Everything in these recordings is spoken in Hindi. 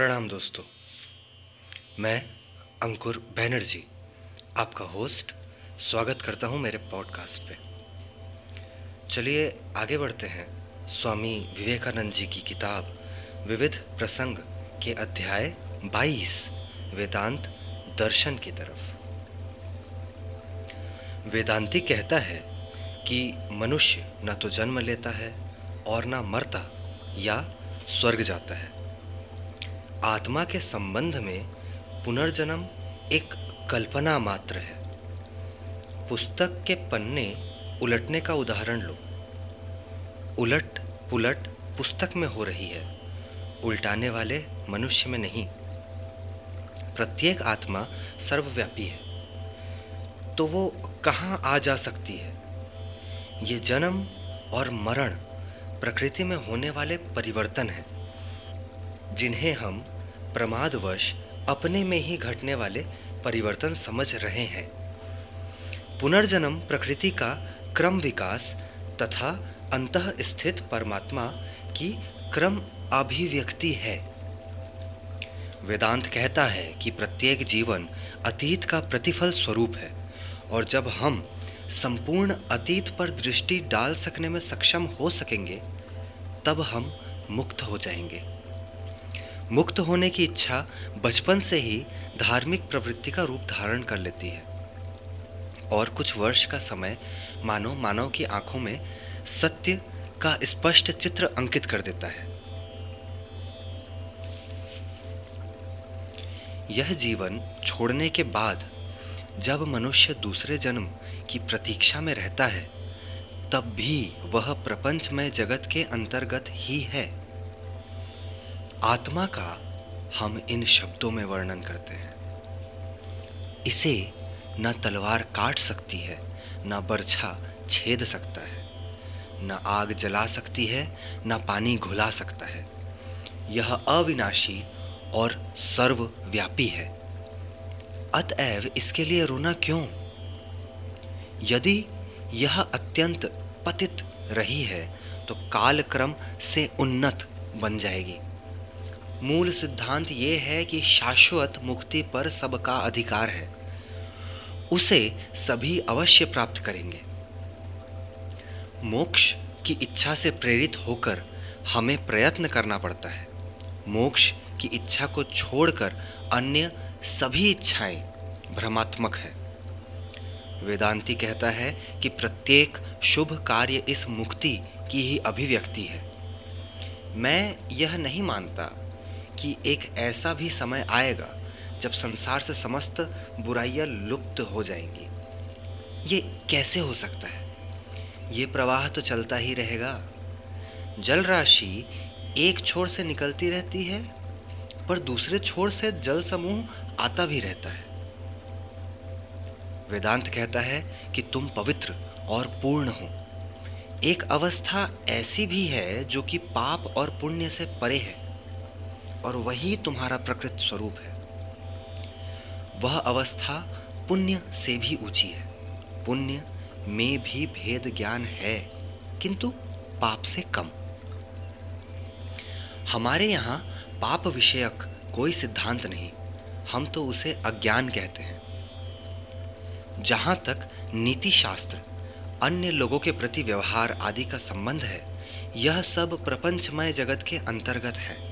प्रणाम दोस्तों। मैं अंकुर बैनर्जी, आपका होस्ट स्वागत करता हूँ मेरे पॉडकास्ट पे। चलिए आगे बढ़ते हैं। स्वामी विवेकानंद जी की किताब, विविध प्रसंग के अध्याय 22 वेदांत दर्शन की तरफ़। वेदांती कहता है कि मनुष्य न तो जन्म लेता है और न मरता या स्वर्ग जाता है। आत्मा के संबंध में पुनर्जन्म एक कल्पना मात्र है। पुस्तक के पन्ने उलटने का उदाहरण लो। उलट पुलट पुस्तक में हो रही है, उल्टाने वाले मनुष्य में नहीं। प्रत्येक आत्मा सर्वव्यापी है। तो वो कहाँ आ जा सकती है? ये जन्म और मरण प्रकृति में होने वाले परिवर्तन हैं, जिन्हें हम प्रमादवश अपने में ही घटने वाले परिवर्तन समझ रहे हैं। पुनर्जन्म प्रकृति का क्रम विकास तथा अंत स्थित परमात्मा की क्रम अभिव्यक्ति है। वेदांत कहता है कि प्रत्येक जीवन अतीत का प्रतिफल स्वरूप है और जब हम संपूर्ण अतीत पर दृष्टि डाल सकने में सक्षम हो सकेंगे, तब हम मुक्त हो जाएँगे। मुक्त होने की इच्छा बचपन से ही धार्मिक प्रवृत्ति का रूप धारण कर लेती है। और कुछ वर्ष का समय मानव मानव की आँखों में सत्य का स्पष्ट चित्र अंकित कर देता है। यह जीवन छोड़ने के बाद जब मनुष्य दूसरे जन्म की प्रतीक्षा में रहता है, तब भी वह प्रपंचमय जगत के अंतर्गत ही है। आत्मा का हम इन शब्दों में वर्णन करते हैं। इसे न तलवार काट सकती है, न बर्छा छेद सकता है, न आग जला सकती है, न पानी घुला सकता है। यह अविनाशी और सर्वव्यापी है। अतएव इसके लिए रोना क्यों? यदि यह अत्यंत पतित रही है तो कालक्रम से उन्नत बन जाएगी। मूल सिद्धांत ये है कि शाश्वत मुक्ति पर सबका अधिकार है। उसे सभी अवश्य प्राप्त करेंगे। मोक्ष की इच्छा से प्रेरित होकर हमें प्रयत्न करना पड़ता है। मोक्ष की इच्छा को छोड़कर अन्य सभी इच्छाएँ भ्रमात्मक है। वेदांती कहता है कि प्रत्येक शुभ कार्य इस मुक्ति की ही अभिव्यक्ति है। मैं यह नहीं मानता कि एक ऐसा भी समय आएगा जब संसार से समस्त बुराइयाँ लुप्त हो जाएँगी। ये कैसे हो सकता है? ये प्रवाह तो चलता ही रहेगा। जल राशि एक छोर से निकलती रहती है, पर दूसरे छोर से जल समूह आता भी रहता है। वेदांत कहता है कि तुम पवित्र और पूर्ण हो। एक अवस्था ऐसी भी है जो कि पाप और पुण्य से परे है। और वही तुम्हारा प्रकृत स्वरूप है। वह अवस्था पुण्य से भी ऊँची है। पुण्य में भी भेद ज्ञान है, किंतु पाप से कम। हमारे यहाँ पाप विषयक कोई सिद्धांत नहीं, हम तो उसे अज्ञान कहते हैं। जहाँ तक नीति शास्त्र, अन्य लोगों के प्रति व्यवहार आदि का संबंध है, यह सब प्रपंचमय जगत के अंतर्गत है।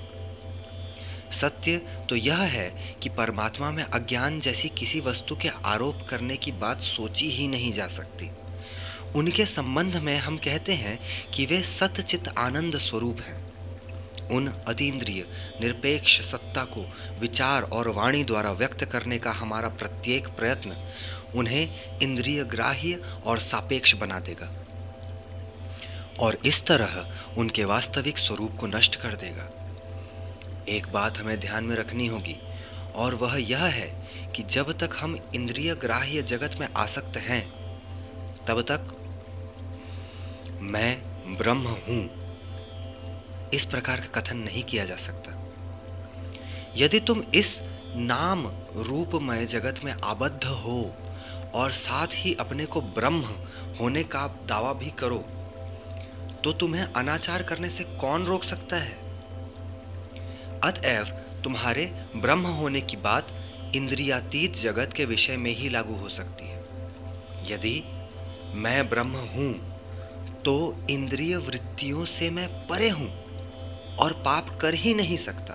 सत्य तो यह है कि परमात्मा में अज्ञान जैसी किसी वस्तु के आरोप करने की बात सोची ही नहीं जा सकती। उनके संबंध में हम कहते हैं कि वे सतचित आनंद स्वरूप हैं। उन अतीन्द्रिय, निरपेक्ष सत्ता को विचार और वाणी द्वारा व्यक्त करने का हमारा प्रत्येक प्रयत्न उन्हें इंद्रिय ग्राह्य और सापेक्ष बना देगा और इस तरह उनके वास्तविक स्वरूप को नष्ट कर देगा। एक बात हमें ध्यान में रखनी होगी, और वह यह है कि जब तक हम इंद्रिय ग्राह्य जगत में आसक्त हैं, तब तक मैं ब्रह्म हूँ। इस प्रकार का कथन नहीं किया जा सकता। यदि तुम इस नाम रूपमय जगत में आबद्ध हो, और साथ ही अपने को ब्रह्म होने का दावा भी करो तो तुम्हें अनाचार करने से कौन रोक सकता है? अतएव तुम्हारे ब्रह्म होने की बात इंद्रियातीत जगत के विषय में ही लागू हो सकती है। यदि मैं ब्रह्म हूँ तो इंद्रिय वृत्तियों से मैं परे हूँ और पाप कर ही नहीं सकता।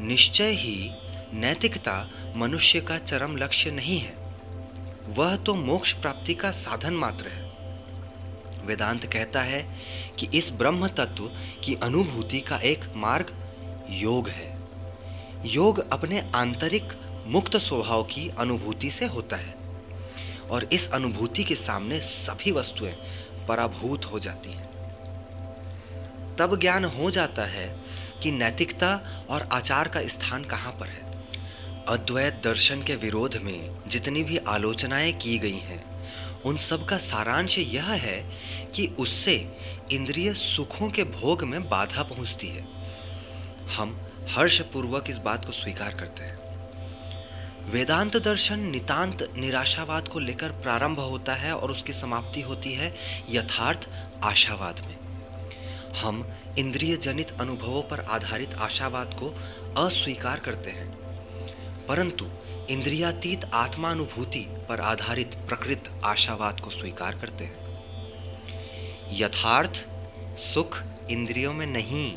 निश्चय ही नैतिकता मनुष्य का चरम लक्ष्य नहीं है। वह तो मोक्ष प्राप्ति का साधन मात्र है। वेदांत कहता है कि इस ब्रह्म तत्व की अनुभूति का एक मार्ग योग है। योग अपने आंतरिक मुक्त स्वभाव की अनुभूति से होता है और इस अनुभूति के सामने सभी वस्तुएँ पराभूत हो जाती हैं। तब ज्ञान हो जाता है कि नैतिकता और आचार का स्थान कहाँ पर है। अद्वैत दर्शन के विरोध में जितनी भी आलोचनाएँ की गई हैं उन सब का सारांश यह है कि उससे इंद्रिय सुखों के भोग में बाधा पहुँचती है। हम हर्षपूर्वक इस बात को स्वीकार करते हैं। वेदांत दर्शन नितांत निराशावाद को लेकर प्रारंभ होता है और उसकी समाप्ति होती है यथार्थ आशावाद में। हम इंद्रिय जनित अनुभवों पर आधारित आशावाद को अस्वीकार करते हैं। परंतु इंद्रियातीत आत्मानुभूति पर आधारित प्रकृत आशावाद को स्वीकार करते हैं। यथार्थ, सुख इंद्रियों में नहीं,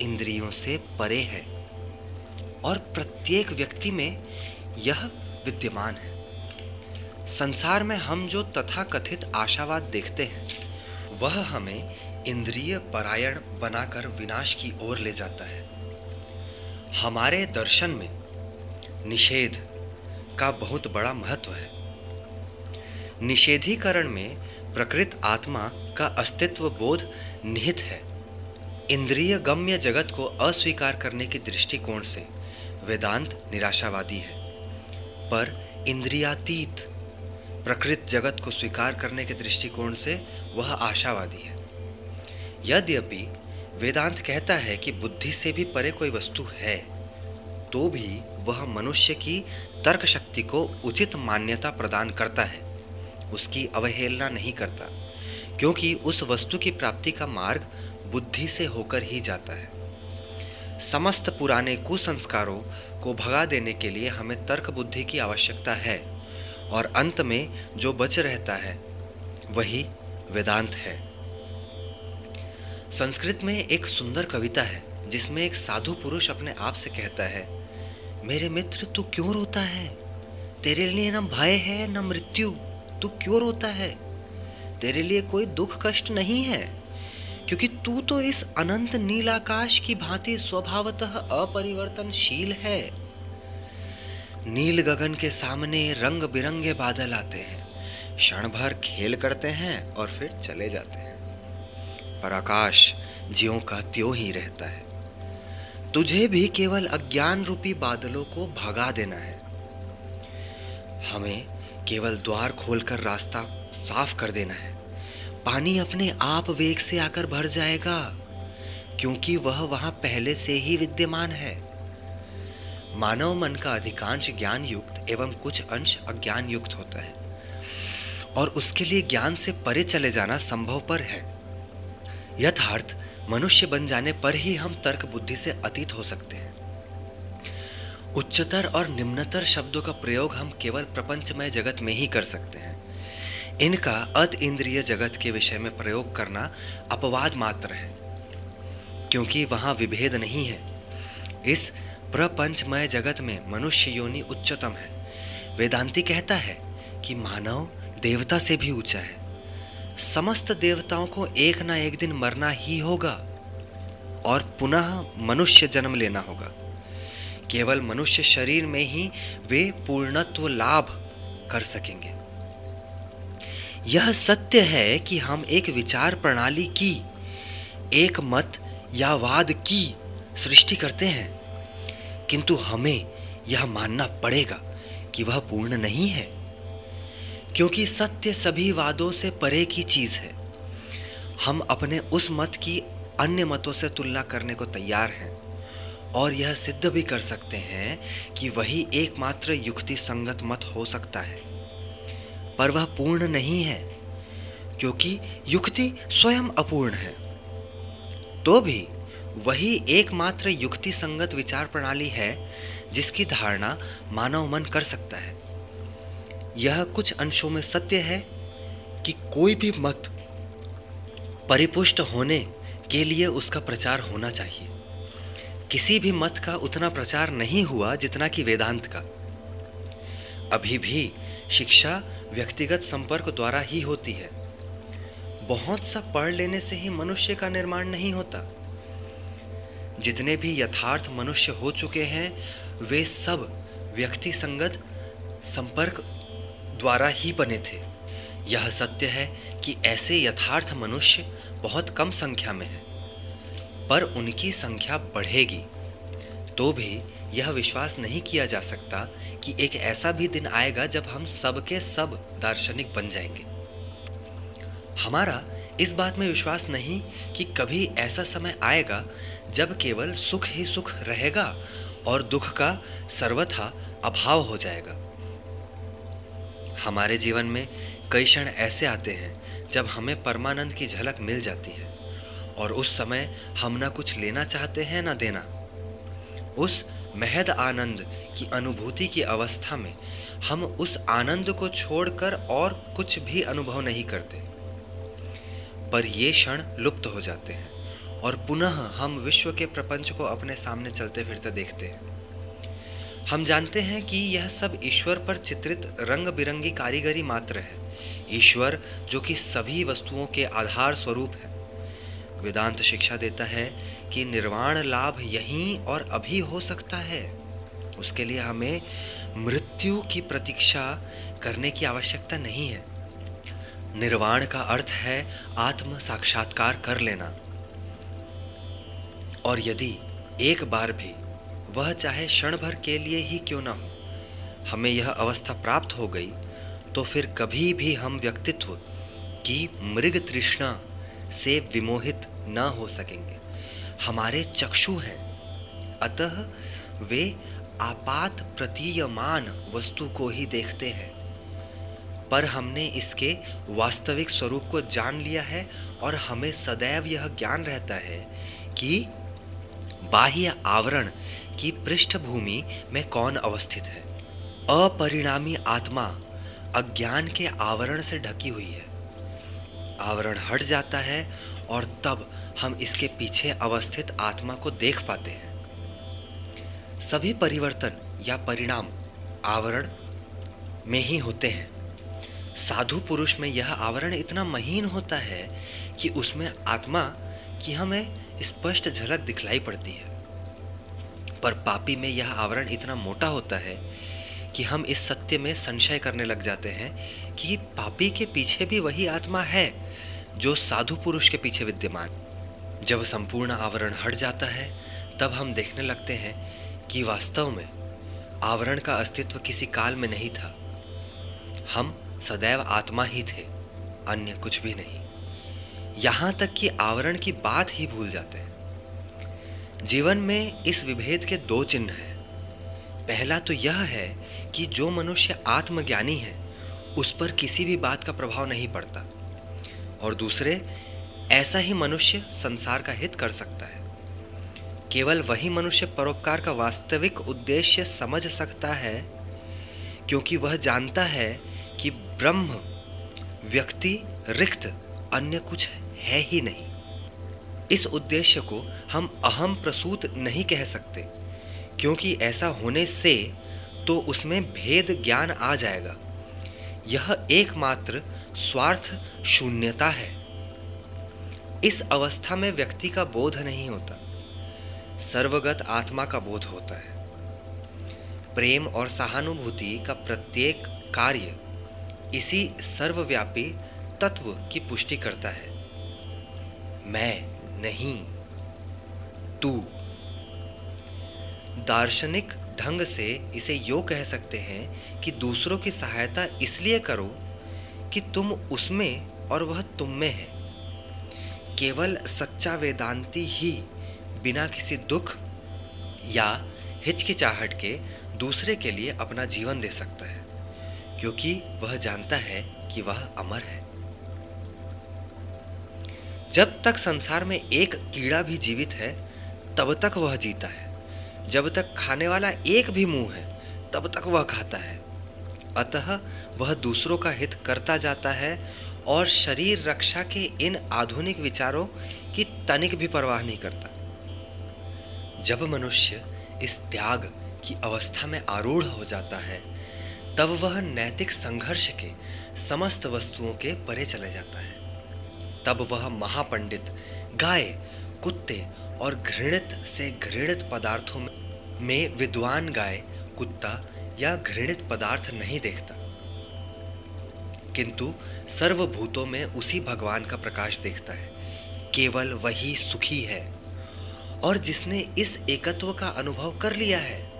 इंद्रियों से परे है। और प्रत्येक व्यक्ति में यह विद्यमान है। संसार में हम जो तथाकथित आशावाद देखते हैं, वह हमें इंद्रिय परायण बनाकर विनाश की ओर ले जाता है। हमारे दर्शन में निषेध का बहुत बड़ा महत्व है। निषेधीकरण में प्रकृत आत्मा का अस्तित्व बोध निहित है। इंद्रिय गम्य जगत को अस्वीकार करने के दृष्टिकोण से वेदांत निराशावादी है। पर इंद्रियातीत प्रकृत जगत को स्वीकार करने के दृष्टिकोण से वह आशावादी है। यद्यपि वेदांत कहता है कि बुद्धि से भी परे कोई वस्तु है। तो भी वह मनुष्य की तर्क शक्ति को उचित मान्यता प्रदान करता है। उसकी अवहेलना नहीं करता, क्योंकि उस वस्तु की प्राप्ति का मार्ग बुद्धि से होकर ही जाता है। समस्त पुराने कुसंस्कारों को भगा देने के लिए हमें तर्क बुद्धि की आवश्यकता है, और अंत में जो बच रहता है, वही वेदांत है। संस्कृत में एक सुंदर कविता है। जिसमें एक साधु पुरुष अपने आप से कहता है, मेरे मित्र, तू क्यों रोता है? तेरे लिए न भय है, न मृत्यु। तू क्यों रोता है? तेरे लिए कोई दुख कष्ट नहीं है, क्योंकि तू तो इस अनंत नीलाकाश की भांति स्वभावतः अपरिवर्तनशील है। नील गगन के सामने रंग बिरंगे बादल आते हैं क्षण भर खेल करते हैं और फिर चले जाते हैं। पर आकाश ज्यों का त्यों ही रहता है। तुझे भी केवल अज्ञान रूपी बादलों को भगा देना है। हमें केवल द्वार खोलकर रास्ता साफ़ कर देना है। पानी अपने आप वेग से आकर भर जाएगा, क्योंकि वह वहाँ पहले से ही विद्यमान है। मानव मन का अधिकांश ज्ञान युक्त एवं कुछ अंश अज्ञान युक्त होता है, और उसके लिए ज्ञान से परे चले जाना संभव पर है। यथार्थ मनुष्य बन जाने पर ही हम तर्क बुद्धि से अतीत हो सकते हैं। उच्चतर और निम्नतर शब्दों का प्रयोग हम केवल प्रपंचमय जगत में ही कर सकते हैं। इनका अत इंद्रिय जगत के विषय में प्रयोग करना अपवाद मात्र है, क्योंकि वहाँ विभेद नहीं है। इस प्रपंचमय जगत में मनुष्य योनि उच्चतम है। वेदांति कहता है कि मानव देवता से भी ऊँचा है। समस्त देवताओं को एक ना एक दिन मरना ही होगा और पुनः मनुष्य जन्म लेना होगा। केवल मनुष्य शरीर में ही वे पूर्णत्व लाभ कर सकेंगे। यह सत्य है कि हम एक विचार प्रणाली की, एक मत या वाद की सृष्टि करते हैं। किंतु हमें यह मानना पड़ेगा कि वह पूर्ण नहीं है। क्योंकि सत्य सभी वादों से परे की चीज़ है। हम अपने उस मत की अन्य मतों से तुलना करने को तैयार हैं और यह सिद्ध भी कर सकते हैं कि वही एकमात्र युक्ति संगत मत हो सकता है। पर वह पूर्ण नहीं है, क्योंकि युक्ति स्वयं अपूर्ण है। तो भी वही एकमात्र युक्ति संगत विचार प्रणाली है जिसकी धारणा मानव मन कर सकता है। यह कुछ अंशों में सत्य है कि कोई भी मत परिपुष्ट होने के लिए उसका प्रचार होना चाहिए। किसी भी मत का उतना प्रचार नहीं हुआ जितना कि वेदांत का। अभी भी शिक्षा व्यक्तिगत संपर्क द्वारा ही होती है। बहुत सा पढ़ लेने से ही मनुष्य का निर्माण नहीं होता। जितने भी यथार्थ मनुष्य हो चुके हैं, वे सब व्यक्ति संगत संपर्क द्वारा ही बने थे। यह सत्य है कि ऐसे यथार्थ मनुष्य बहुत कम संख्या में हैं, पर उनकी संख्या बढ़ेगी। तो भी यह विश्वास नहीं किया जा सकता कि एक ऐसा भी दिन आएगा जब हम सबके सब दार्शनिक बन जाएँगे। हमारा इस बात में विश्वास नहीं कि कभी ऐसा समय आएगा जब केवल सुख ही सुख रहेगा और दुख का सर्वथा अभाव हो जाएगा। हमारे जीवन में कई क्षण ऐसे आते हैं जब हमें परमानंद की झलक मिल जाती है। और उस समय हम ना कुछ लेना चाहते हैं, ना देना। उस महद आनंद की अनुभूति की अवस्था में हम उस आनंद को छोड़कर और कुछ भी अनुभव नहीं करते। पर ये क्षण लुप्त हो जाते हैं और पुनः हम विश्व के प्रपंच को अपने सामने चलते फिरते देखते हैं। हम जानते हैं कि यह सब ईश्वर पर चित्रित रंग बिरंगी कारीगरी मात्र है। ईश्वर, जो कि सभी वस्तुओं के आधार स्वरूप है। वेदांत शिक्षा देता है कि निर्वाण लाभ यहीं और अभी हो सकता है। उसके लिए हमें मृत्यु की प्रतीक्षा करने की आवश्यकता नहीं है। निर्वाण का अर्थ है आत्म साक्षात्कार कर लेना। और यदि एक बार भी वह चाहे क्षण भर के लिए ही क्यों ना हो। हमें यह अवस्था प्राप्त हो गई तो फिर कभी भी हम व्यक्तित्व की मृग तृष्णा से विमोहित न हो सकेंगे। हमारे चक्षु हैं। अतः वे आपात प्रतीयमान वस्तु को ही देखते हैं। पर हमने इसके वास्तविक स्वरूप को जान लिया है और हमें सदैव यह ज्ञान रहता है कि बाह्य आवरण की पृष्ठभूमि में कौन अवस्थित है? अपरिणामी आत्मा अज्ञान के आवरण से ढकी हुई है। आवरण हट जाता है और तब हम इसके पीछे अवस्थित आत्मा को देख पाते हैं। सभी परिवर्तन या परिणाम आवरण में ही होते हैं। साधु पुरुष में यह आवरण इतना महीन होता है कि उसमें आत्मा की हमें स्पष्ट झलक दिखलाई पड़ती है। पर पापी में यह आवरण इतना मोटा होता है कि हम इस सत्य में संशय करने लग जाते हैं कि पापी के पीछे भी वही आत्मा है जो साधु पुरुष के पीछे विद्यमान। जब संपूर्ण आवरण हट जाता है, तब हम देखने लगते हैं कि वास्तव में आवरण का अस्तित्व किसी काल में नहीं था। हम सदैव आत्मा ही थे, अन्य कुछ भी नहीं। यहाँ तक कि आवरण की बात ही भूल जाते हैं। जीवन में इस विभेद के दो चिन्ह हैं। पहला तो यह है कि जो मनुष्य आत्मज्ञानी है, उस पर किसी भी बात का प्रभाव नहीं पड़ता। और दूसरे, ऐसा ही मनुष्य संसार का हित कर सकता है। केवल वही मनुष्य परोपकार का वास्तविक उद्देश्य समझ सकता है, क्योंकि वह जानता है कि ब्रह्म, व्यक्ति, रिक्त अन्य कुछ है ही नहीं। इस उद्देश्य को हम अहम प्रसूत नहीं कह सकते, क्योंकि ऐसा होने से तो उसमें भेद ज्ञान आ जाएगा। यह एकमात्र स्वार्थ शून्यता है। इस अवस्था में व्यक्ति का बोध नहीं होता, सर्वगत आत्मा का बोध होता है। प्रेम और सहानुभूति का प्रत्येक कार्य इसी सर्वव्यापी तत्व की पुष्टि करता है। मैं नहीं, तू। दार्शनिक ढंग से इसे यो कह सकते हैं कि दूसरों की सहायता इसलिए करो कि तुम उसमें और वह तुम में है। केवल सच्चा वेदांती ही बिना किसी दुख या हिचकिचाहट के दूसरे के लिए अपना जीवन दे सकता है, क्योंकि वह जानता है कि वह अमर है। जब तक संसार में एक कीड़ा भी जीवित है, तब तक वह जीता है। जब तक खाने वाला एक भी मुँह है, तब तक वह खाता है। अतः वह दूसरों का हित करता जाता है और शरीर रक्षा के इन आधुनिक विचारों की तनिक भी परवाह नहीं करता। जब मनुष्य इस त्याग की अवस्था में आरूढ़ हो जाता है, तब वह नैतिक संघर्ष के समस्त वस्तुओं के परे चले जाता है। तब वह महापंडित, गाय, कुत्ते और घृणित से घृणित पदार्थों में विद्वान गाय, कुत्ता या घृणित पदार्थ नहीं देखता। किंतु सर्वभूतों में उसी भगवान का प्रकाश देखता है। केवल वही सुखी है। और जिसने इस एकत्व का अनुभव कर लिया है,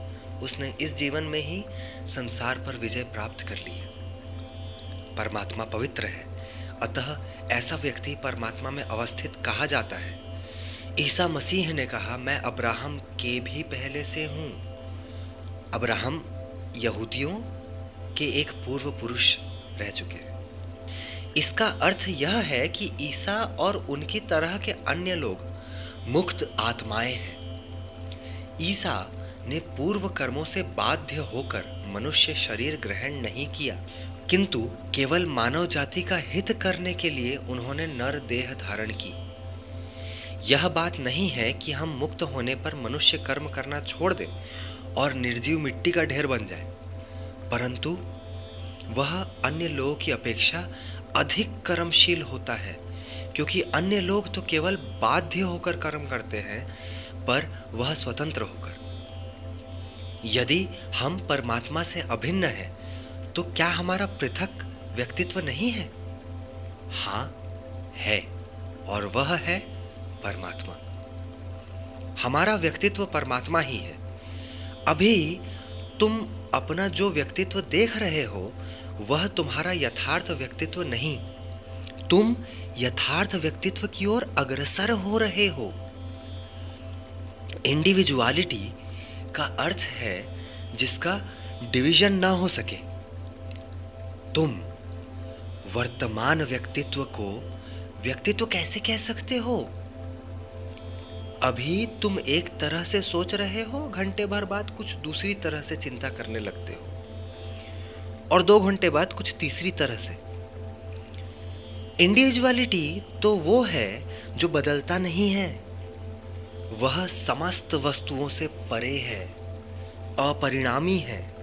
उसने इस जीवन में ही संसार पर विजय प्राप्त कर ली है। परमात्मा पवित्र है। अतः ऐसा व्यक्ति परमात्मा में अवस्थित कहा जाता है। ईसा मसीह ने कहा, मैं अब्राहम के भी पहले से हूँ। अब्राहम यहूदियों के एक पूर्व पुरुष रह चुके हैं। इसका अर्थ यह है कि ईसा और उनकी तरह के अन्य लोग मुक्त आत्माएँ हैं। ईसा ने पूर्व कर्मों से बाध्य होकर मनुष्य शरीर ग्रहण नहीं किया। किंतु केवल मानव जाति का हित करने के लिए उन्होंने नर देह धारण की। यह बात नहीं है कि हम मुक्त होने पर मनुष्य कर्म करना छोड़ दे और निर्जीव मिट्टी का ढेर बन जाए, परंतु वह अन्य लोगों की अपेक्षा अधिक कर्मशील होता है, क्योंकि अन्य लोग तो केवल बाध्य होकर कर्म करते हैं, पर वह स्वतंत्र होकर। यदि हम परमात्मा से अभिन्न हैं तो क्या हमारा पृथक व्यक्तित्व नहीं है? हाँ है, और वह है परमात्मा। हमारा व्यक्तित्व परमात्मा ही है। अभी तुम अपना जो व्यक्तित्व देख रहे हो, वह तुम्हारा यथार्थ व्यक्तित्व नहीं। तुम यथार्थ व्यक्तित्व की ओर अग्रसर हो रहे हो। इंडिविजुअलिटी का अर्थ है जिसका डिवीज़न ना हो सके। तुम वर्तमान व्यक्तित्व को व्यक्तित्व कैसे कह सकते हो? अभी तुम एक तरह से सोच रहे हो, घंटे भर बाद कुछ दूसरी तरह से चिंता करने लगते हो, और दो घंटे बाद कुछ तीसरी तरह से। इंडिविजुअलिटी तो वो है जो बदलता नहीं है। वह समस्त वस्तुओं से परे है, अपरिणामी है।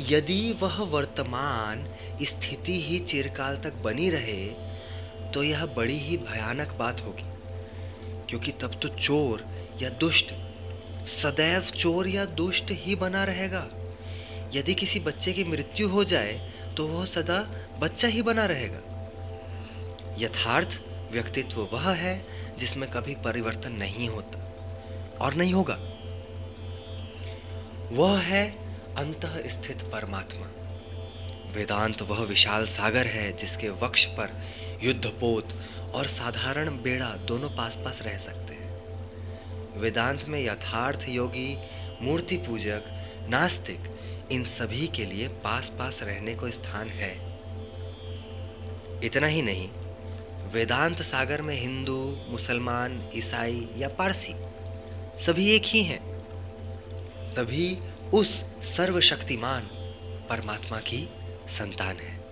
यदि वह वर्तमान स्थिति ही चिरकाल तक बनी रहे तो यह बड़ी ही भयानक बात होगी। क्योंकि तब तो चोर या दुष्ट, सदैव चोर या दुष्ट ही बना रहेगा। यदि किसी बच्चे की मृत्यु हो जाए तो वह सदा बच्चा ही बना रहेगा। यथार्थ व्यक्तित्व वह है, जिसमें कभी परिवर्तन नहीं होता और नहीं होगा। वह है अंत स्थित परमात्मा। वेदांत वह विशाल सागर है जिसके वक्ष पर युद्धपोत और साधारण बेड़ा दोनों पास पास रह सकते हैं। वेदांत में यथार्थ योगी, मूर्ति पूजक, नास्तिक, इन सभी के लिए पास पास रहने को स्थान है। इतना ही नहीं, वेदांत सागर में हिंदू, मुसलमान, ईसाई या पारसी सभी एक ही हैं। तभी उस सर्वशक्तिमान परमात्मा की संतान है।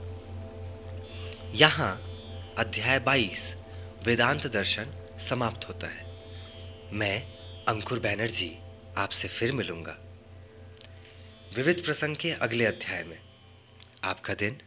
यहाँ अध्याय 22 वेदांत दर्शन समाप्त होता है। मैं अंकुर बैनर्जी आपसे फिर मिलूँगा। विविध प्रसंग के अगले अध्याय में आपका दिन